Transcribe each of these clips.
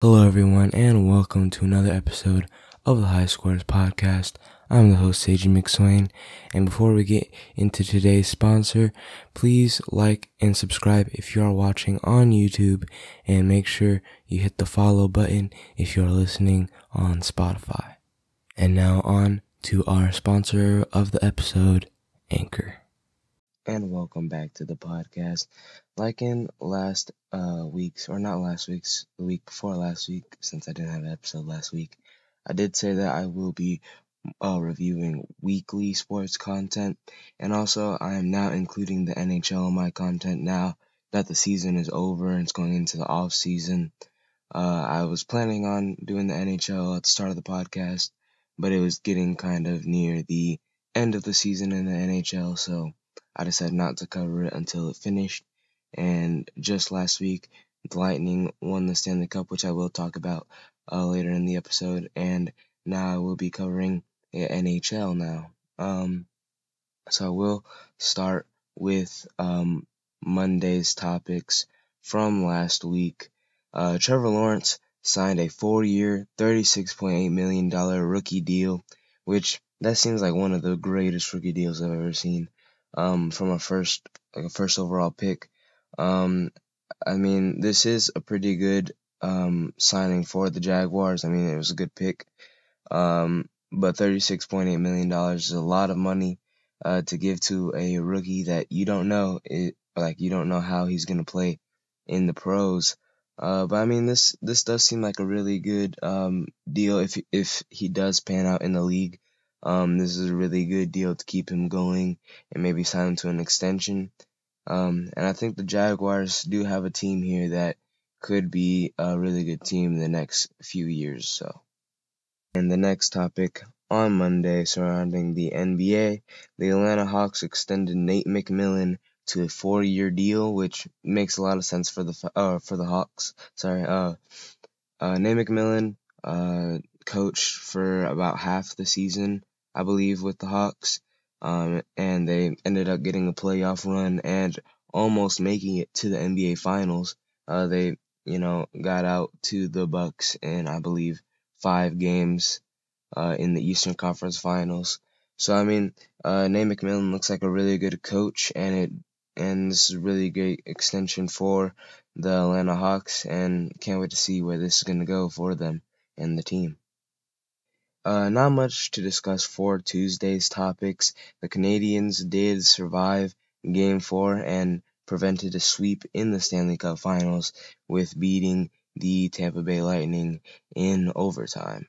Hello, everyone, and welcome to another episode of the High Scores Podcast. I'm the host, Seiji McSwain, and before we get into today's sponsor, please like and subscribe if you are watching on YouTube, and make sure you hit the follow button if you are listening on Spotify. And now on to our sponsor of the episode, Anchor. And welcome back to the podcast. Like in last uh week's or not last week's, the week before last week, since I didn't have an episode last week, I did say that I will be uh, reviewing weekly sports content, and also I am now including the NHL in my content now that the season is over and it's going into the off season. Uh, I was planning on doing the NHL at the start of the podcast, but it was getting kind of near the end of the season in the NHL, so I decided not to cover it until it finished. And just last week, the Lightning won the Stanley Cup, which I will talk about uh, later in the episode. And now I will be covering NHL now. Um, so I will start with um, Monday's topics from last week. Uh, Trevor Lawrence signed a four-year, $36.8 million rookie deal, which that seems like one of the greatest rookie deals I've ever seen. Um, from a first, like a first overall pick. Um, I mean, this is a pretty good um signing for the Jaguars. I mean, it was a good pick. Um, but $36.8 million is a lot of money uh, to give to a rookie that you don't know it like you don't know how he's gonna play in the pros. Uh, but I mean this this does seem like a really good um, deal if if he does pan out in the league. Um, this is a really good deal to keep him going and maybe sign him to an extension. Um, and I think the Jaguars do have a team here that could be a really good team in the next few years. So. And the next topic on Monday surrounding the NBA, the Atlanta Hawks extended Nate McMillan to a four-year deal, which makes a lot of sense for the uh, for the Hawks. Sorry, uh, uh, Nate McMillan uh, coached for about half the season, I believe, with the Hawks, um, and they ended up getting a playoff run and almost making it to the NBA Finals. Uh, they, you know, got out to the Bucks in I believe five games uh, in the Eastern Conference Finals. So I mean, uh, Nate McMillan looks like a really good coach, and it and this is a really great extension for the Atlanta Hawks, and can't wait to see where this is going to go for them and the team. Uh, not much to discuss for Tuesday's topics. The Canadiens did survive Game 4 and prevented a sweep in the Stanley Cup Finals with beating the Tampa Bay Lightning in overtime.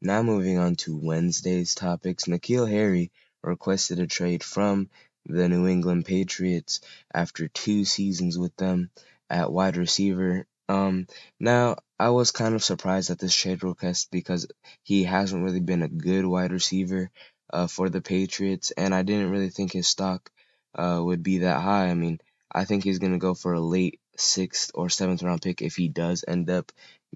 Now moving on to Wednesday's topics, N'Keal Harry requested a trade from the New England Patriots after two seasons with them at wide receiver. Um, now I was kind of surprised at this trade request because he hasn't really been a good wide receiver uh, for the Patriots, and I didn't really think his stock uh, would be that high. I mean, I think he's gonna go for a late sixth or seventh round pick if he does end up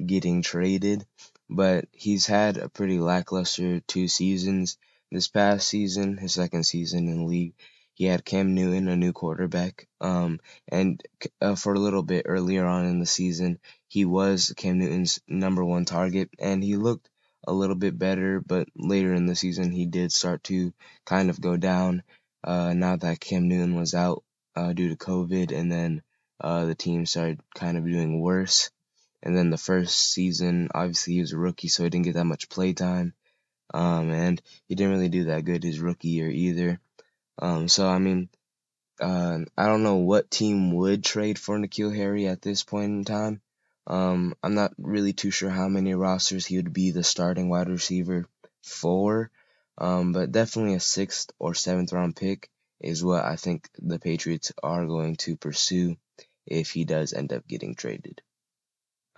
getting traded. But he's had a pretty lackluster two seasons. This past season, his second season in the league, he had Cam Newton, a new quarterback. Um, and uh, for a little bit earlier on in the season, he was Cam Newton's number one target, and he looked a little bit better. But later in the season, he did start to kind of go down. Uh, now that Cam Newton was out uh, due to COVID, and then uh, the team started kind of doing worse. And then the first season, obviously he was a rookie, so he didn't get that much play time. Um, and he didn't really do that good his rookie year either. Um, so I mean, uh, I don't know what team would trade for N'Keal Harry at this point in time. Um, I'm not really too sure how many rosters he would be the starting wide receiver for. Um, but definitely a sixth or seventh round pick is what I think the Patriots are going to pursue if he does end up getting traded.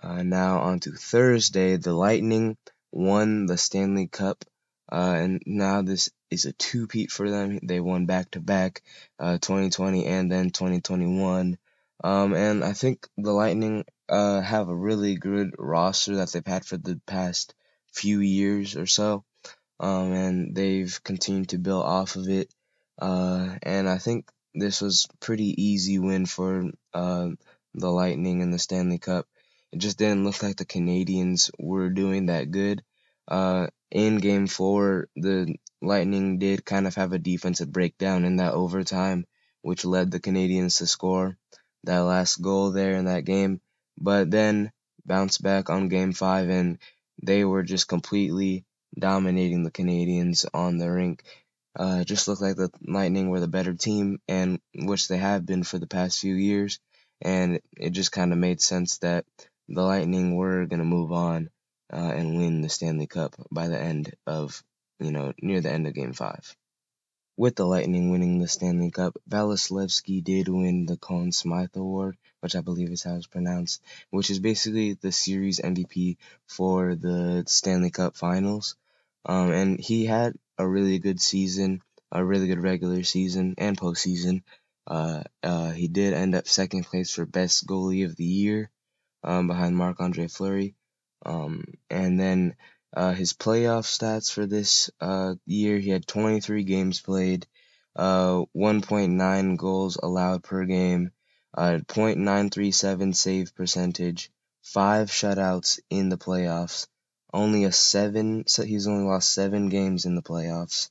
Uh, now on to Thursday, the Lightning won the Stanley Cup, uh, and now this is a two-peat for them. They won back-to-back, uh, 2020 and then 2021. Um, and I think the Lightning uh, have a really good roster that they've had for the past few years or so, um, and they've continued to build off of it. Uh, and I think this was pretty easy win for uh, the Lightning in the Stanley Cup. it just didn't look like the Canadiens were doing that good. Uh, in game four, the Lightning did kind of have a defensive breakdown in that overtime, which led the Canadiens to score that last goal there in that game. But then bounced back on game five, and they were just completely dominating the Canadiens on the rink. Uh, just looked like the Lightning were the better team, and which they have been for the past few years. And it just kind of made sense that the Lightning were going to move on uh, and win the Stanley Cup by the end of, you know, near the end of Game 5. With the Lightning winning the Stanley Cup, Vasilevskiy did win the Conn Smythe Award, which I believe is how it's pronounced, which is basically the series MVP for the Stanley Cup Finals. Um, and he had a really good season, a really good regular season and postseason. Uh, uh, he did end up second place for best goalie of the year, um, behind Marc Andre Fleury. Um, and then uh, his playoff stats for this uh, year, he had 23 games played, uh, 1.9 goals allowed per game, uh, 0.937 save percentage, five shutouts in the playoffs, only a seven. So he's only lost seven games in the playoffs,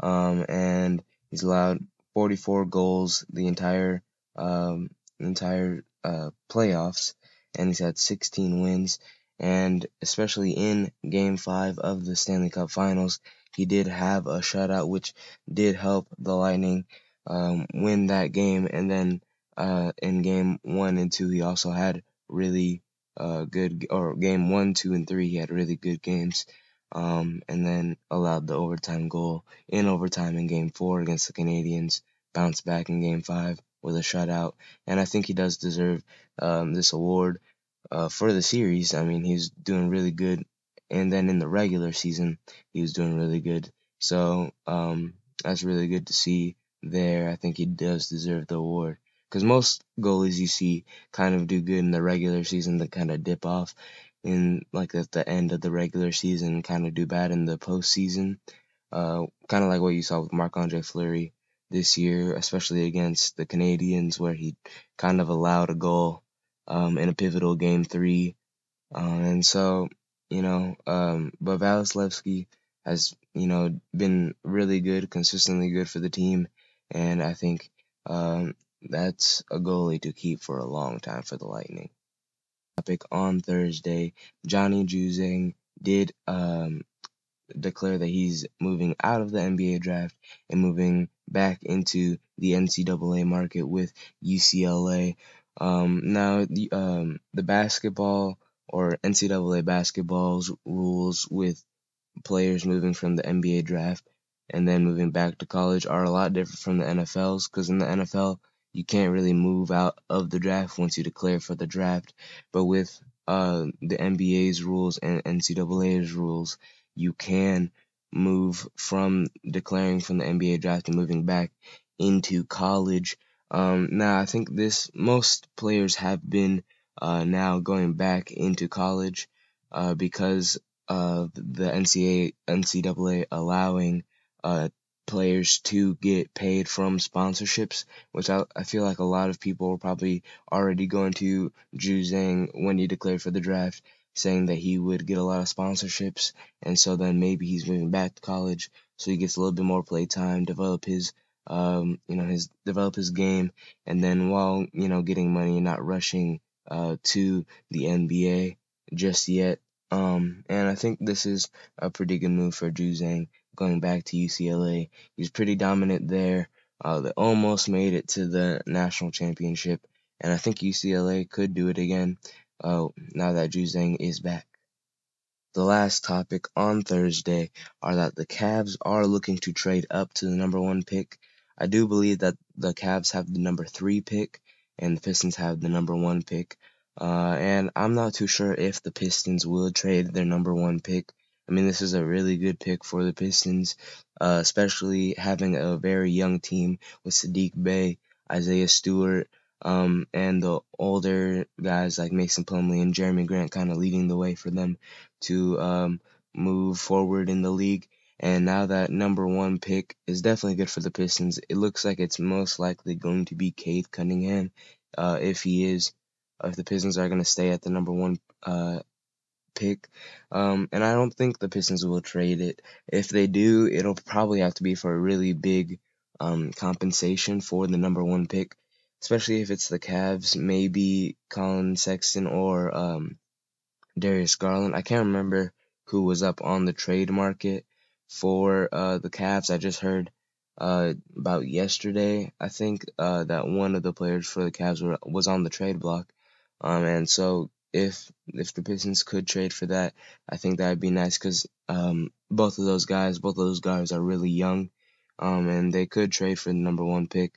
um, and he's allowed 44 goals the entire um, entire uh, playoffs, and he's had 16 wins. And especially in Game Five of the Stanley Cup Finals, he did have a shutout, which did help the Lightning um, win that game. And then uh, in Game One and Two, he also had really uh, good, or Game One, Two, and Three, he had really good games. Um, and then allowed the overtime goal in overtime in Game Four against the Canadiens, Bounced back in Game Five with a shutout, and I think he does deserve um, this award uh, for the series. I mean, he's doing really good, and then in the regular season, he was doing really good. So um, that's really good to see there. I think he does deserve the award because most goalies you see kind of do good in the regular season, then kind of dip off in like at the end of the regular season, kind of do bad in the postseason. Uh, kind of like what you saw with Marc Andre Fleury this year, especially against the Canadiens, where he kind of allowed a goal um, in a pivotal game three. Uh, and so, you know, um, but Vasilevskiy has, you know, been really good, consistently good for the team. And I think um, that's a goalie to keep for a long time for the Lightning. Topic on Thursday, Johnny Juzang did um, declare that he's moving out of the NBA draft and moving back into the NCAA market with UCLA. Um, now, the, um, the basketball or NCAA basketball's rules with players moving from the NBA draft and then moving back to college are a lot different from the NFL's because in the NFL, you can't really move out of the draft once you declare for the draft. But with uh, the NBA's rules and NCAA's rules, you can move from declaring from the NBA draft and moving back into college. Um, now, I think this most players have been uh, now going back into college uh, because of the NCAA, NCAA allowing uh, players to get paid from sponsorships, which I, I feel like a lot of people were probably already going to Juzang when he declared for the draft saying that he would get a lot of sponsorships, and so then maybe he's moving back to college, so he gets a little bit more play time, develop his, um, you know, his develop his game, and then while you know getting money and not rushing uh, to the NBA just yet. Um, and I think this is a pretty good move for Juzang going back to UCLA. He's pretty dominant there. Uh, they almost made it to the national championship, and I think UCLA could do it again uh, now that Juzang is back. The last topic on Thursday are that the Cavs are looking to trade up to the number one pick. I do believe that the Cavs have the number three pick and the Pistons have the number one pick. Uh, and I'm not too sure if the Pistons will trade their number one pick. I mean, this is a really good pick for the Pistons, uh, especially having a very young team with Saddiq Bey, Isaiah Stewart, um, and the older guys like Mason Plumlee and Jerami Grant kind of leading the way for them to um, move forward in the league. And now that number one pick is definitely good for the Pistons, it looks like it's most likely going to be Cade Cunningham, uh, if he is if the Pistons are going to stay at the number one uh, pick. Um, and I don't think the Pistons will trade it. If they do, it'll probably have to be for a really big um, compensation for the number one pick, especially if it's the Cavs, maybe Collin Sexton or um, Darius Garland. I can't remember who was up on the trade market for uh, the Cavs. I just heard uh, about yesterday, I think, uh, that one of the players for the Cavs were, was on the trade block. Um, and so if if the Pistons could trade for that, I think that'd be nice because um, both of those guys, both of those guys are really young, um, and they could trade for the number one pick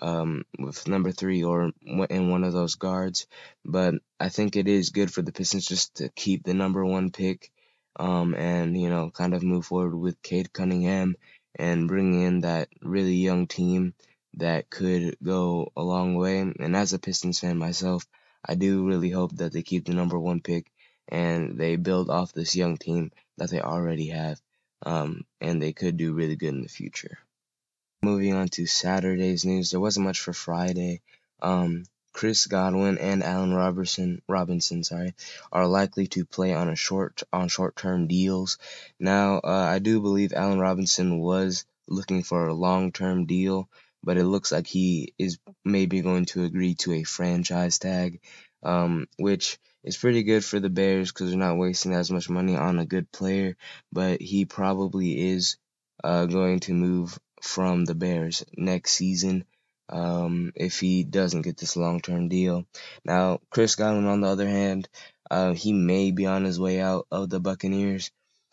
um, with number three or in one of those guards. But I think it is good for the Pistons just to keep the number one pick um, and, you know, kind of move forward with Cade Cunningham and bring in that really young team that could go a long way. And as a Pistons fan myself, I do really hope that they keep the number one pick and they build off this young team that they already have. Um, and they could do really good in the future. Moving on to Saturday's news, there wasn't much for Friday. Um, Chris Godwin and Allen Robertson Robinson, sorry, are likely to play on a short on short-term deals. Now, uh, I do believe Allen Robinson was looking for a long-term deal, but it looks like he is maybe going to agree to a franchise tag, um, which is pretty good for the Bears because they're not wasting as much money on a good player. But he probably is uh, going to move from the Bears next season um, if he doesn't get this long term deal. Now, Chris Godwin, on the other hand, uh, he may be on his way out of the Buccaneers.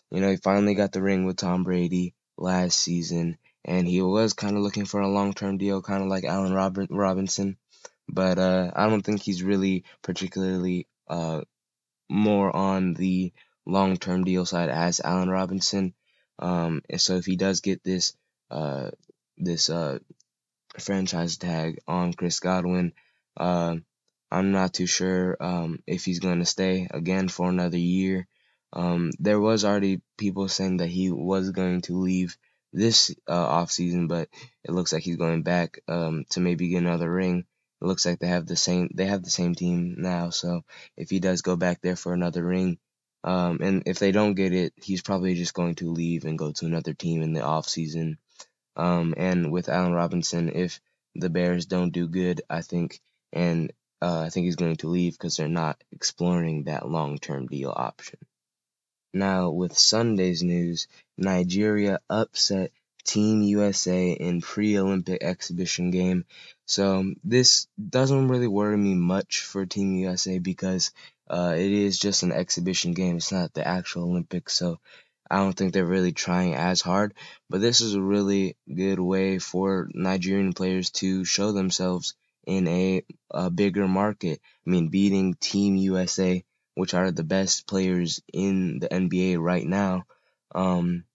You know, he finally got the ring with Tom Brady last season, and he was kind of looking for a long term deal, kind of like Allen Robert Robinson. But uh, I don't think he's really particularly uh, more on the long term deal side as Allen Robinson. Um, and so if he does get this uh, this uh, franchise tag on Chris Godwin. Uh, I'm not too sure um, if he's going to stay again for another year. Um, there was already people saying that he was going to leave this uh, off season, but it looks like he's going back um, to maybe get another ring. It looks like they have the same they have the same team now, so if he does go back there for another ring, um, and if they don't get it, he's probably just going to leave and go to another team in the off season. Um, and with Allen Robinson, if the Bears don't do good, I think, and uh, I think he's going to leave because they're not exploring that long term deal option. Now, with Sunday's news, Nigeria upset Team USA in pre Olympic exhibition game. So, this doesn't really worry me much for Team USA because uh, it is just an exhibition game. It's not the actual Olympics. So, I don't think they're really trying as hard, but this is a really good way for Nigerian players to show themselves in a, a bigger market. I mean, beating Team USA, which are the best players in the NBA right now. Um,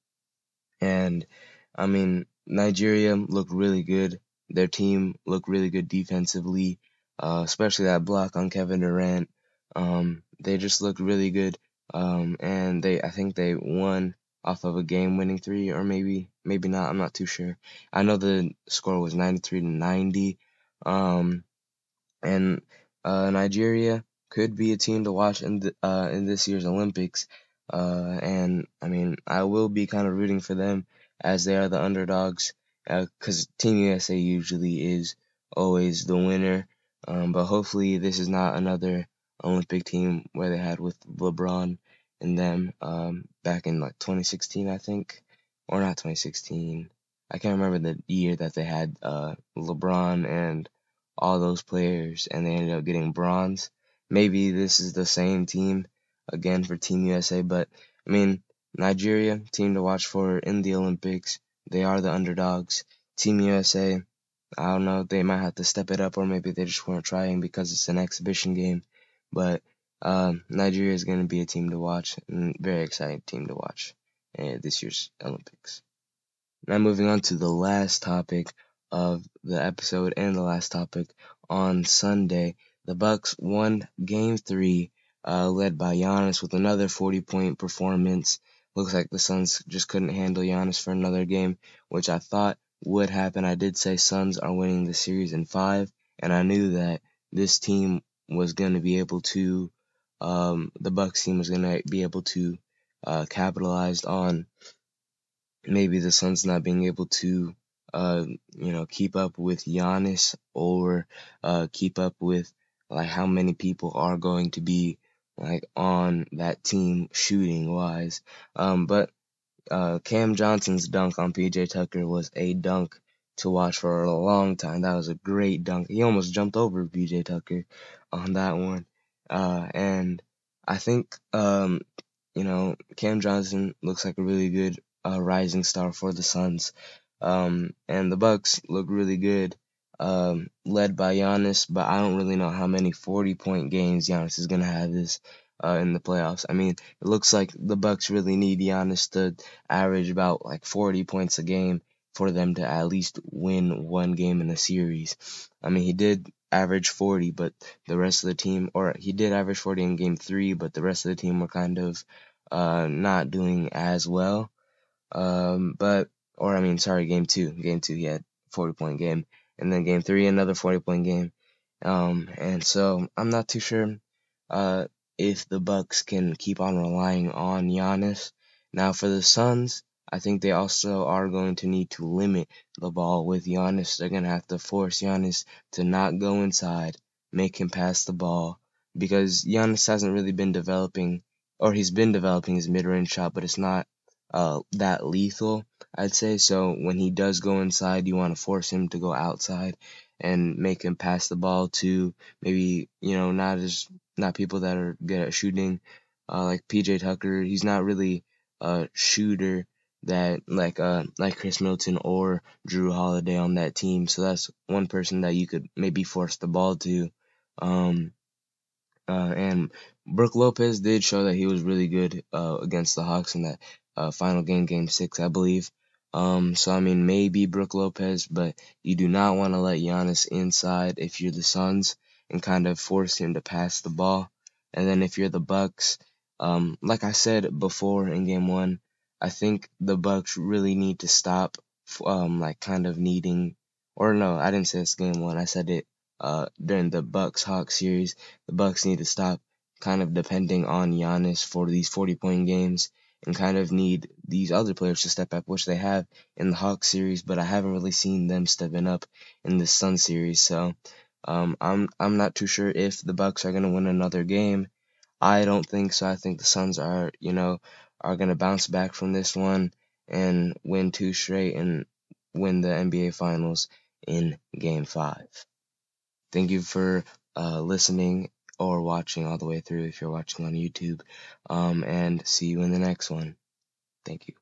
and I mean, Nigeria looked really good. Their team looked really good defensively, uh, especially that block on Kevin Durant. Um, they just looked really good. Um, and they, I think they won off of a game-winning three, or maybe, maybe not. I'm not too sure. I know the score was 93 to 90. Um, and uh, Nigeria could be a team to watch in the, uh, in this year's Olympics. Uh, and I mean, I will be kind of rooting for them as they are the underdogs, because uh, Team USA usually is always the winner. Um, but hopefully, this is not another Olympic team where they had with LeBron and them um, back in like 2016, I think, or not 2016. I can't remember the year that they had uh, LeBron and all those players, and they ended up getting bronze. Maybe this is the same team again for Team USA, but I mean, Nigeria, team to watch for in the Olympics. They are the underdogs. Team USA, I don't know, they might have to step it up, or maybe they just weren't trying because it's an exhibition game. But um, Nigeria is going to be a team to watch, and very exciting team to watch uh, this year's Olympics. Now moving on to the last topic of the episode and the last topic on Sunday, the Bucks won Game Three, uh, led by Giannis with another 40-point performance. Looks like the Suns just couldn't handle Giannis for another game, which I thought would happen. I did say Suns are winning the series in five, and I knew that this team was going to be able to, um, the Bucks team was going to be able to uh, capitalize on maybe the Suns not being able to, uh, you know, keep up with Giannis or uh, keep up with like how many people are going to be like on that team shooting wise. Um, but uh, Cam Johnson's dunk on PJ Tucker was a dunk to watch for a long time. That was a great dunk. He almost jumped over P.J. Tucker on that one. Uh, and I think, um, you know, Cam Johnson looks like a really good uh, rising star for the Suns. Um, and the Bucks look really good, um, led by Giannis, but I don't really know how many 40 point games Giannis is going to have this uh, in the playoffs. I mean, it looks like the Bucks really need Giannis to average about like 40 points a game for them to at least win one game in the series. I mean, he did average 40, but the rest of the team, or he did average 40 in game three, but the rest of the team were kind of uh, not doing as well. Um, but, or I mean, sorry, game two. Game two, he had 40 point game. And then game three, another 40 point game. Um, and so I'm not too sure. Uh, if the Bucks can keep on relying on Giannis. Now for the Suns, I think they also are going to need to limit the ball with Giannis. They're going to have to force Giannis to not go inside, make him pass the ball, because Giannis hasn't really been developing, or he's been developing his mid-range shot, but it's not uh, that lethal, I'd say. So when he does go inside, you want to force him to go outside and make him pass the ball to maybe, you know, not as not people that are good at shooting. Uh, like PJ Tucker, he's not really a shooter that like uh like Khris Middleton or Jrue Holiday on that team. So that's one person that you could maybe force the ball to. Um, uh, and Brook Lopez did show that he was really good uh, against the Hawks in that uh, final game, Game Six, I believe. Um, so I mean maybe Brook Lopez, but you do not want to let Giannis inside if you're the Suns and kind of force him to pass the ball. And then if you're the Bucks, um, like I said before in game one, I think the Bucks really need to stop, um, like kind of needing, or no, I didn't say it's game one. I said it uh during the Bucks Hawks series. The Bucks need to stop kind of depending on Giannis for these 40 point games and kind of need these other players to step up, which they have in the Hawks series, but I haven't really seen them stepping up in the Sun series. So um, I'm I'm not too sure if the Bucks are gonna win another game. I don't think so. I think the Suns are you know are gonna bounce back from this one and win two straight and win the NBA Finals in Game Five. Thank you for uh, listening or watching all the way through if you're watching on YouTube. Um, and see you in the next one. Thank you.